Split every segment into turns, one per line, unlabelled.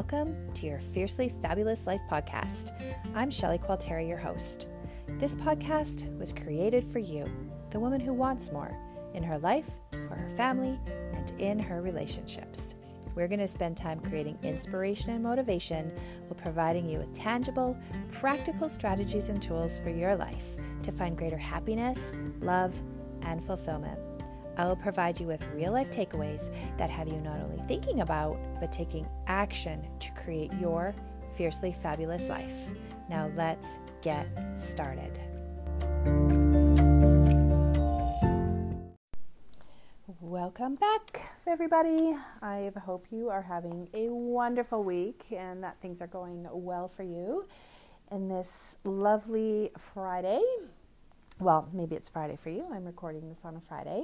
Welcome to your Fiercely Fabulous Life podcast. I'm Shelley Qualteri, your host. This podcast was created for you, the woman who wants more in her life, for her family, and in her relationships. We're going to spend time creating inspiration and motivation while providing you with tangible, practical strategies and tools for your life to find greater happiness, love, and fulfillment. I will provide you with real life takeaways that have you not only thinking about, but taking action to create your fiercely fabulous life. Now, let's get started. Welcome back, everybody. I hope you are having a wonderful week and that things are going well for you in this lovely Friday. Well, maybe it's Friday for you. I'm recording this on a Friday.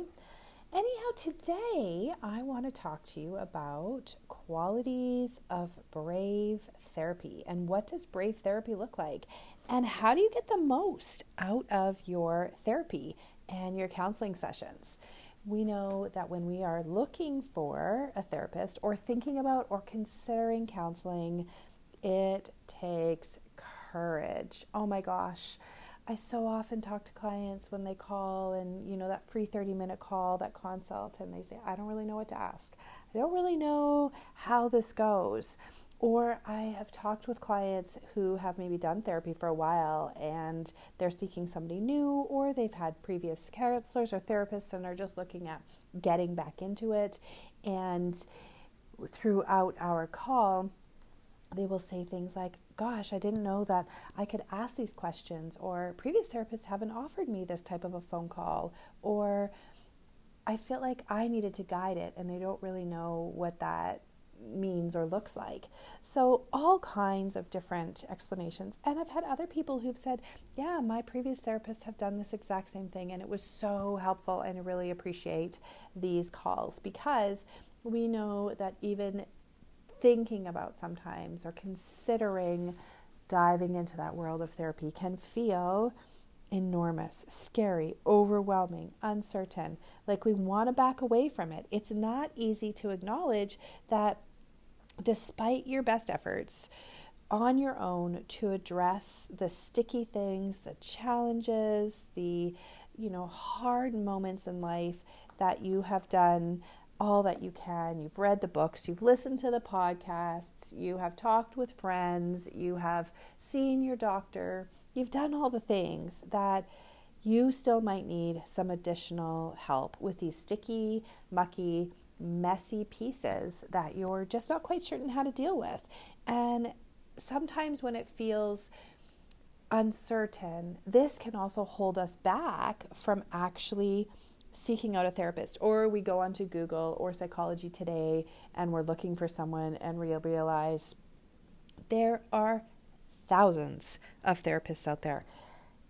Anyhow, today I want to talk to you about qualities of brave therapy and what does brave therapy look like and how do you get the most out of your therapy and your counseling sessions. We know that when we are looking for a therapist or thinking about or considering counseling, it takes courage. Oh my gosh. I so often talk to clients when they call and, you know, that free 30 minute call, that consult, and they say, I don't really know what to ask. I don't really know how this goes. Or I have talked with clients who have maybe done therapy for a while and they're seeking somebody new, or they've had previous counselors or therapists and are just looking at getting back into it. And throughout our call, they will say things like, Gosh, I didn't know that I could ask these questions, or previous therapists haven't offered me this type of a phone call, or I feel like I needed to guide it and I don't really know what that means or looks like. So, all kinds of different explanations. And I've had other people who've said, Yeah, my previous therapists have done this exact same thing, and it was so helpful. And I really appreciate these calls because we know that even thinking about sometimes or considering diving into that world of therapy can feel enormous, scary, overwhelming, uncertain, like we want to back away from it. It's not easy to acknowledge that despite your best efforts on your own to address the sticky things, the challenges, the you know, hard moments in life that you have done all that you can. You've read the books, you've listened to the podcasts, you have talked with friends, you have seen your doctor, you've done all the things that you still might need some additional help with these sticky, mucky, messy pieces that you're just not quite certain how to deal with. And sometimes when it feels uncertain, this can also hold us back from actually seeking out a therapist, or we go onto Google or Psychology Today and we're looking for someone and we realize there are thousands of therapists out there.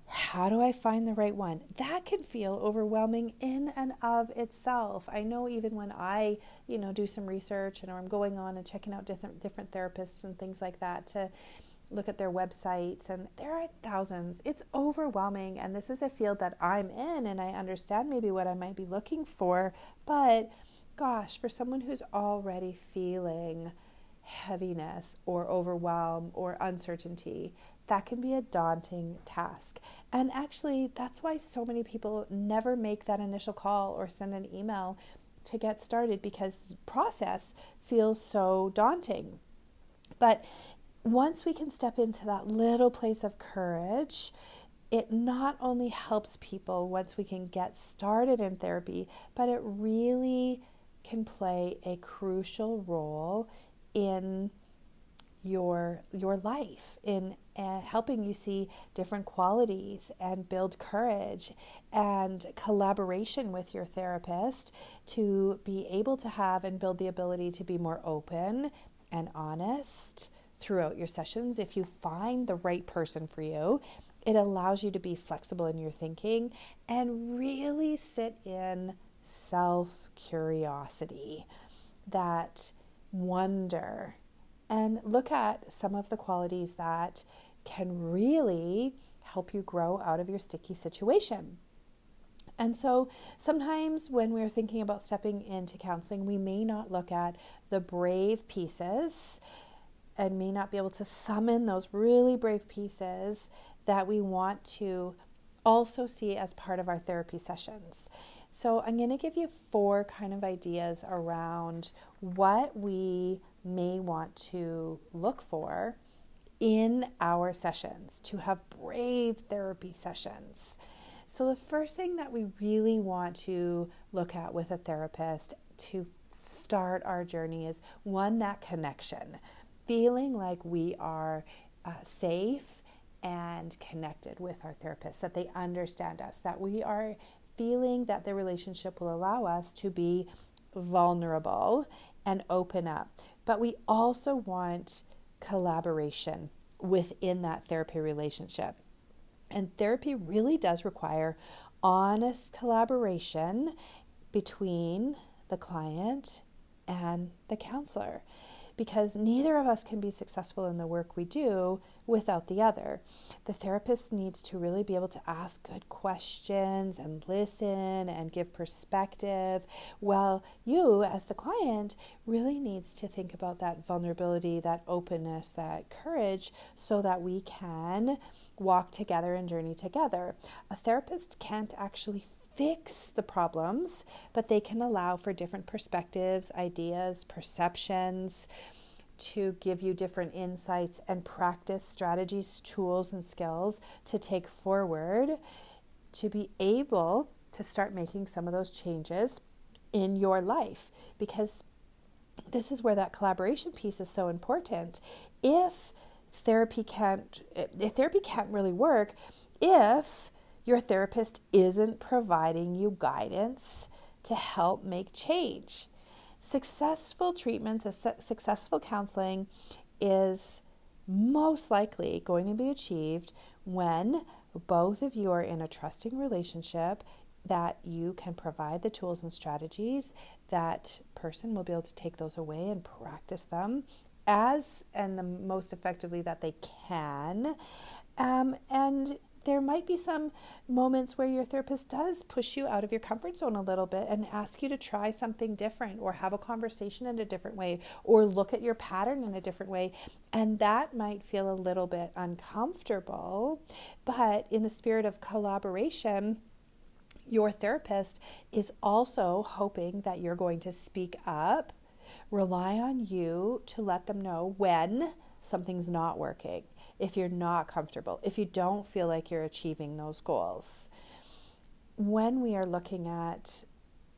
How do I find the right one? That can feel overwhelming in and of itself. I know even when I, you know, do some research and I'm going on and checking out different different therapists and things like that to look at their websites, and there are thousands. It's overwhelming, and this is a field that I'm in, and I understand maybe what I might be looking for. But gosh, for someone who's already feeling heaviness or overwhelm or uncertainty, that can be a daunting task. And actually, that's why so many people never make that initial call or send an email to get started because the process feels so daunting. But once we can step into that little place of courage, it not only helps people once we can get started in therapy, but it really can play a crucial role in your your life in uh, helping you see different qualities and build courage and collaboration with your therapist to be able to have and build the ability to be more open and honest throughout your sessions. If you find the right person for you, it allows you to be flexible in your thinking and really sit in self curiosity, that wonder, and look at some of the qualities that can really help you grow out of your sticky situation. And so sometimes when we're thinking about stepping into counseling, we may not look at the brave pieces and may not be able to summon those really brave pieces that we want to also see as part of our therapy sessions. So, I'm going to give you four kind of ideas around what we may want to look for in our sessions to have brave therapy sessions. So, the first thing that we really want to look at with a therapist to start our journey is one, that connection, feeling like we are uh, safe and connected with our therapist, that they understand us, that we are feeling that the relationship will allow us to be vulnerable and open up. But we also want collaboration within that therapy relationship. And therapy really does require honest collaboration between the client and the counselor because neither of us can be successful in the work we do without the other. The therapist needs to really be able to ask good questions and listen and give perspective, while you, as the client, really needs to think about that vulnerability, that openness, that courage so that we can walk together and journey together. A therapist can't actually fix the problems, but they can allow for different perspectives, ideas, perceptions to give you different insights and practice strategies, tools, and skills to take forward to be able to start making some of those changes in your life because this is where that collaboration piece is so important. If therapy can't if therapy can't really work if your therapist isn't providing you guidance to help make change. Successful treatment, successful counseling is most likely going to be achieved when both of you are in a trusting relationship that you can provide the tools and strategies that person will be able to take those away and practice them as and the most effectively that they can um, and there might be some moments where your therapist does push you out of your comfort zone a little bit and ask you to try something different or have a conversation in a different way or look at your pattern in a different way. And that might feel a little bit uncomfortable, but in the spirit of collaboration, your therapist is also hoping that you're going to speak up, rely on you to let them know when something's not working if you're not comfortable, if you don't feel like you're achieving those goals. When we are looking at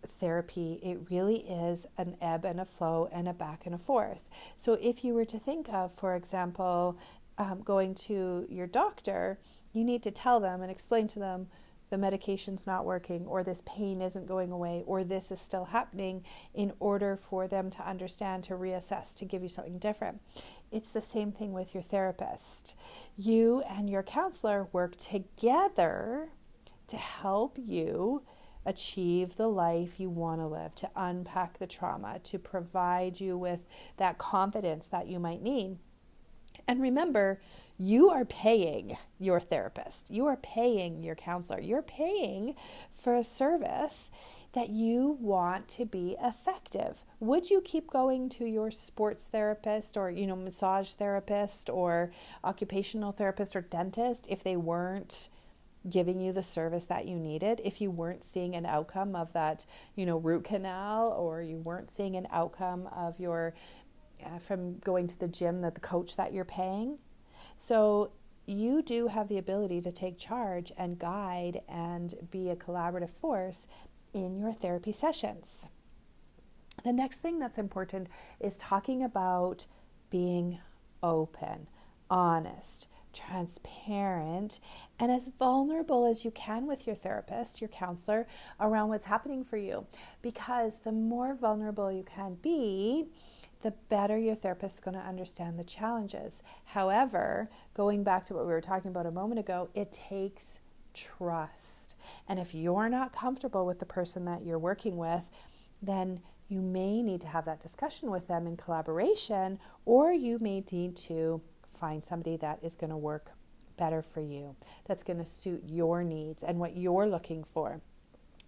therapy, it really is an ebb and a flow and a back and a forth. So, if you were to think of, for example, um, going to your doctor, you need to tell them and explain to them the medication's not working, or this pain isn't going away, or this is still happening in order for them to understand, to reassess, to give you something different. It's the same thing with your therapist. You and your counselor work together to help you achieve the life you want to live, to unpack the trauma, to provide you with that confidence that you might need. And remember, you are paying your therapist, you are paying your counselor, you're paying for a service that you want to be effective. Would you keep going to your sports therapist or, you know, massage therapist or occupational therapist or dentist if they weren't giving you the service that you needed if you weren't seeing an outcome of that you know root canal or you weren't seeing an outcome of your uh, from going to the gym that the coach that you're paying so you do have the ability to take charge and guide and be a collaborative force in your therapy sessions. The next thing that's important is talking about being open, honest, transparent, and as vulnerable as you can with your therapist, your counselor, around what's happening for you. Because the more vulnerable you can be, the better your therapist is going to understand the challenges. However, going back to what we were talking about a moment ago, it takes trust. And if you're not comfortable with the person that you're working with, then you may need to have that discussion with them in collaboration, or you may need to find somebody that is going to work better for you, that's going to suit your needs and what you're looking for.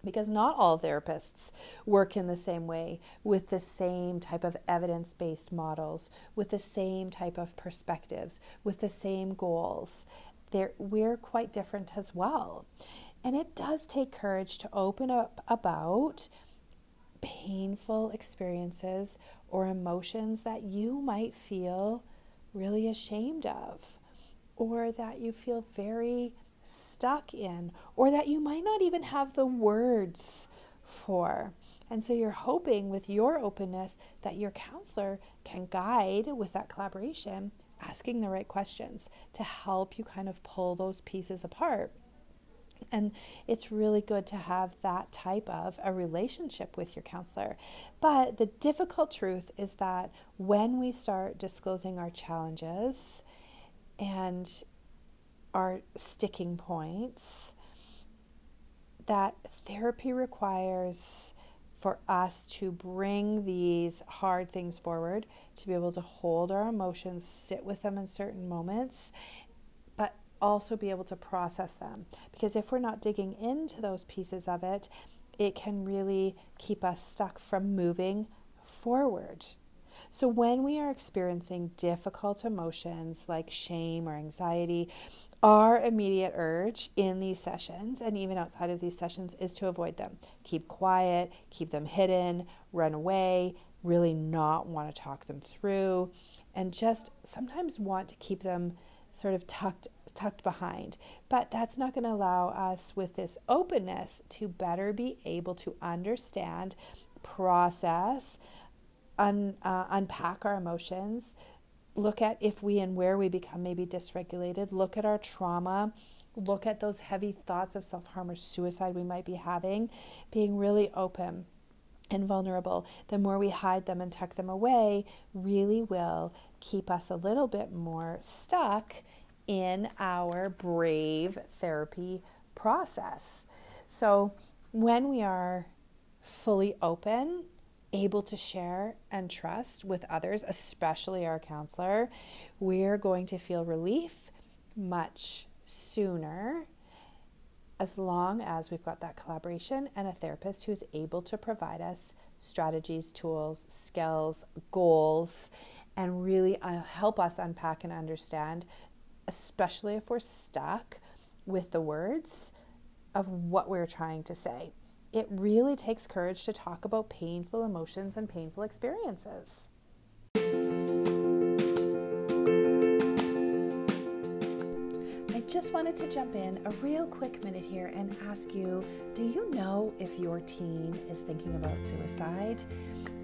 because not all therapists work in the same way with the same type of evidence based models, with the same type of perspectives, with the same goals. They're, we're quite different as well. And it does take courage to open up about painful experiences or emotions that you might feel really ashamed of, or that you feel very stuck in, or that you might not even have the words for. And so you're hoping with your openness that your counselor can guide with that collaboration, asking the right questions to help you kind of pull those pieces apart. And it's really good to have that type of a relationship with your counselor. But the difficult truth is that when we start disclosing our challenges and our sticking points, that therapy requires for us to bring these hard things forward, to be able to hold our emotions, sit with them in certain moments, also be able to process them. Because if we're not digging into those pieces of it, it can really keep us stuck from moving forward. So, when we are experiencing difficult emotions like shame or anxiety, our immediate urge in these sessions and even outside of these sessions is to avoid them. Keep quiet, keep them hidden, run away, really not want to talk them through, and just sometimes want to keep them sort of tucked tucked behind. But that's not going to allow us with this openness to better be able to understand, process, un, uh, unpack our emotions, look at if we and where we become maybe dysregulated, look at our trauma, look at those heavy thoughts of self harm or suicide we might be having, being really open and vulnerable, the more we hide them and tuck them away, really will keep us a little bit more stuck in our brave therapy process. So, when we are fully open, able to share and trust with others, especially our counselor, we're going to feel relief much sooner as long as we've got that collaboration and a therapist who's able to provide us strategies, tools, skills, goals, and really uh, help us unpack and understand especially if we're stuck with the words of what we're trying to say. It really takes courage to talk about painful emotions and painful experiences. Just wanted to jump in a real quick minute here and ask you do you know if your teen is thinking about suicide?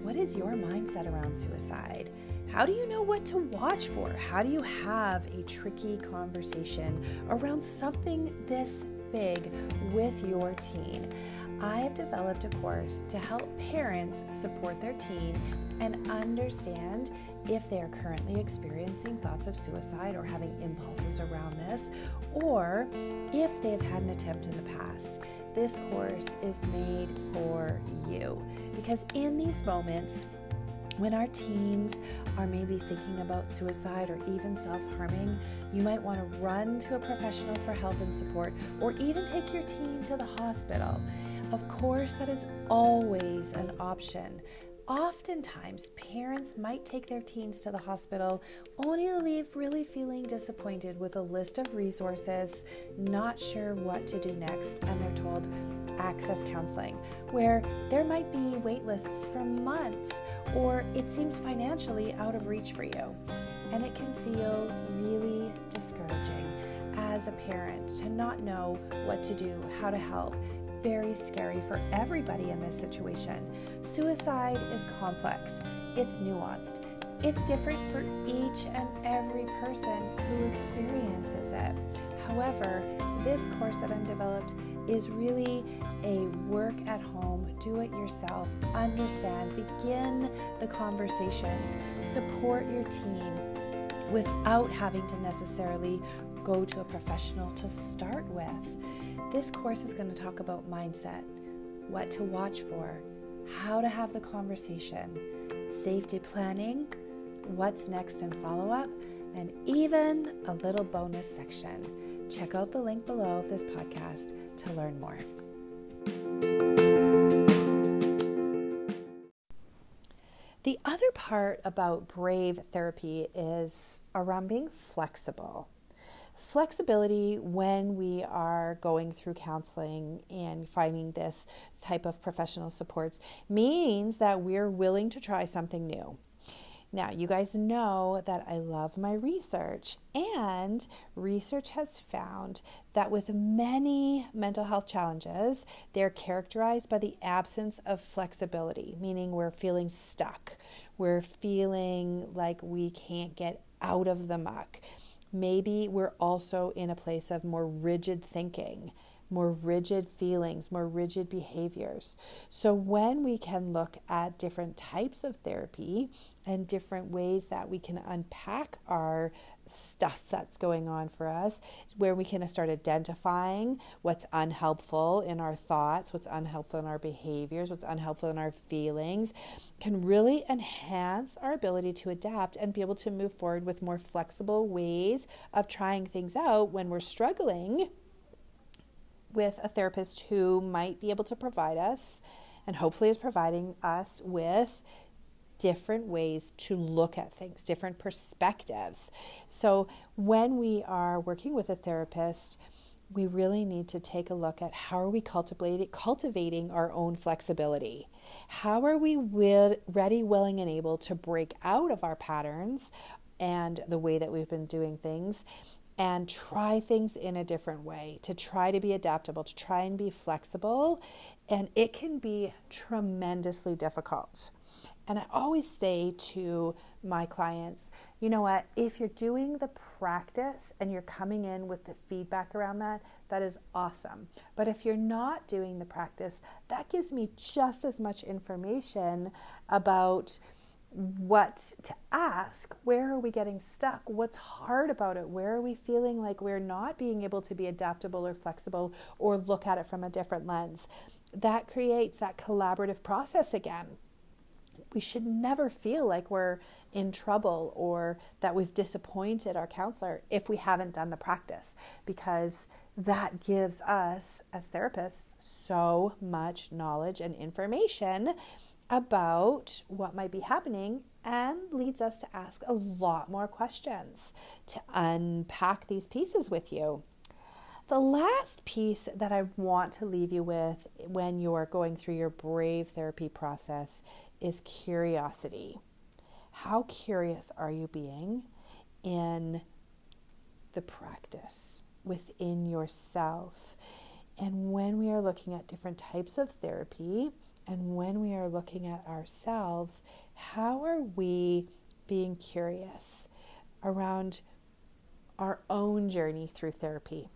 What is your mindset around suicide? How do you know what to watch for? How do you have a tricky conversation around something this big with your teen? I have developed a course to help parents support their teen and understand if they are currently experiencing thoughts of suicide or having impulses around this, or if they've had an attempt in the past. This course is made for you because in these moments, when our teens are maybe thinking about suicide or even self harming, you might want to run to a professional for help and support, or even take your teen to the hospital. Of course, that is always an option. Oftentimes, parents might take their teens to the hospital only to leave really feeling disappointed with a list of resources, not sure what to do next, and they're told, access counseling, where there might be wait lists for months or it seems financially out of reach for you. And it can feel really discouraging as a parent to not know what to do, how to help. Very scary for everybody in this situation. Suicide is complex, it's nuanced, it's different for each and every person who experiences it. However, this course that I've developed is really a work at home, do it yourself, understand, begin the conversations, support your team without having to necessarily go to a professional to start with. This course is going to talk about mindset, what to watch for, how to have the conversation, safety planning, what's next in follow up, and even a little bonus section. Check out the link below of this podcast to learn more. The other part about brave therapy is around being flexible. Flexibility when we are going through counseling and finding this type of professional supports means that we're willing to try something new. Now, you guys know that I love my research, and research has found that with many mental health challenges, they're characterized by the absence of flexibility, meaning we're feeling stuck, we're feeling like we can't get out of the muck. Maybe we're also in a place of more rigid thinking more rigid feelings, more rigid behaviors. So, when we can look at different types of therapy and different ways that we can unpack our stuff that's going on for us, where we can start identifying what's unhelpful in our thoughts, what's unhelpful in our behaviors, what's unhelpful in our feelings, can really enhance our ability to adapt and be able to move forward with more flexible ways of trying things out when we're struggling with a therapist who might be able to provide us and hopefully is providing us with different ways to look at things, different perspectives. So, when we are working with a therapist, we really need to take a look at how are we cultivating, cultivating our own flexibility? How are we ready, willing, and able to break out of our patterns and the way that we've been doing things and try things in a different way, to try to be adaptable, to try and be flexible. And it can be tremendously difficult. And I always say to my clients, you know what, if you're doing the practice and you're coming in with the feedback around that, that is awesome. But if you're not doing the practice, that gives me just as much information about what to ask. Where are we getting stuck? What's hard about it? Where are we feeling like we're not being able to be adaptable or flexible or look at it from a different lens? That creates that collaborative process again. We should never feel like we're in trouble or that we've disappointed our counselor if we haven't done the practice because that gives us as therapists so much knowledge and information about what might be happening and leads us to ask a lot more questions to unpack these pieces with you. The last piece that I want to leave you with when you're going through your brave therapy process is curiosity. How curious are you being in the practice within yourself? And when we are looking at different types of therapy, and when we are looking at ourselves, how are we being curious around our own journey through therapy?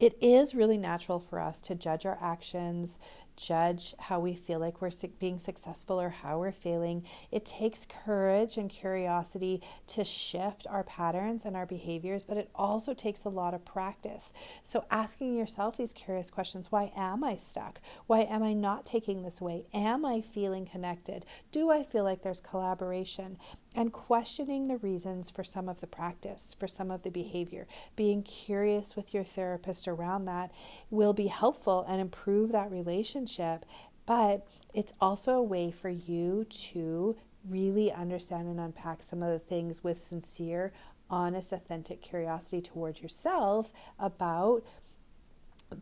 It is really natural for us to judge our actions, judge how we feel like we're being successful or how we're failing. It takes courage and curiosity to shift our patterns and our behaviors, but it also takes a lot of practice. So, asking yourself these curious questions why am I stuck? Why am I not taking this way? Am I feeling connected? Do I feel like there's collaboration? And questioning the reasons for some of the practice, for some of the behavior, being curious with your therapist around that will be helpful and improve that relationship but it's also a way for you to really understand and unpack some of the things with sincere, honest, authentic curiosity towards yourself about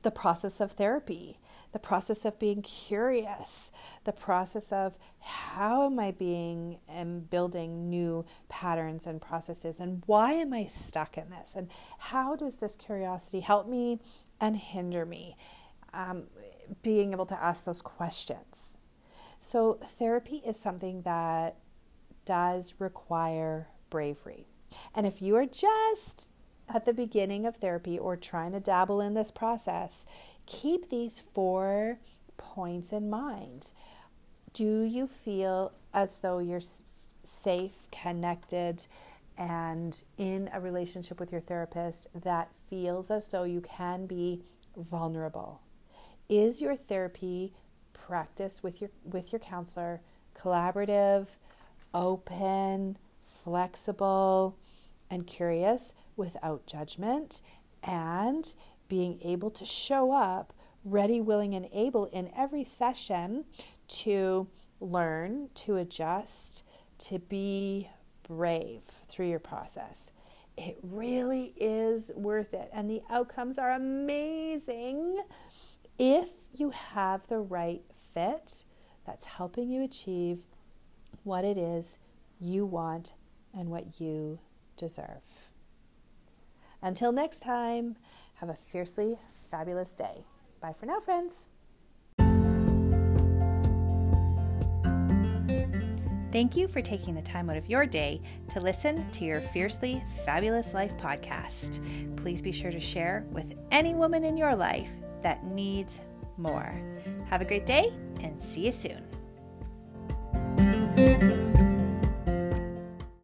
the process of therapy, the process of being curious, the process of how am I being and building new patterns and processes, and why am I stuck in this, and how does this curiosity help me and hinder me? Um, being able to ask those questions. So, therapy is something that does require bravery. And if you are just at the beginning of therapy or trying to dabble in this process, keep these four points in mind. Do you feel as though you're safe, connected, and in a relationship with your therapist that feels as though you can be vulnerable? is your therapy practice with your with your counselor collaborative, open, flexible, and curious without judgment and being able to show up ready, willing, and able in every session to learn to adjust, to be brave through your process. It really is worth it, and the outcomes are amazing if you have the right fit that's helping you achieve what it is you want and what you deserve. Until next time, have a fiercely fabulous day. Bye for now, friends.
Thank you for taking the time out of your day to listen to your Fiercely Fabulous Life podcast. Please be sure to share with any woman in your life that needs more. Have a great day and see you soon.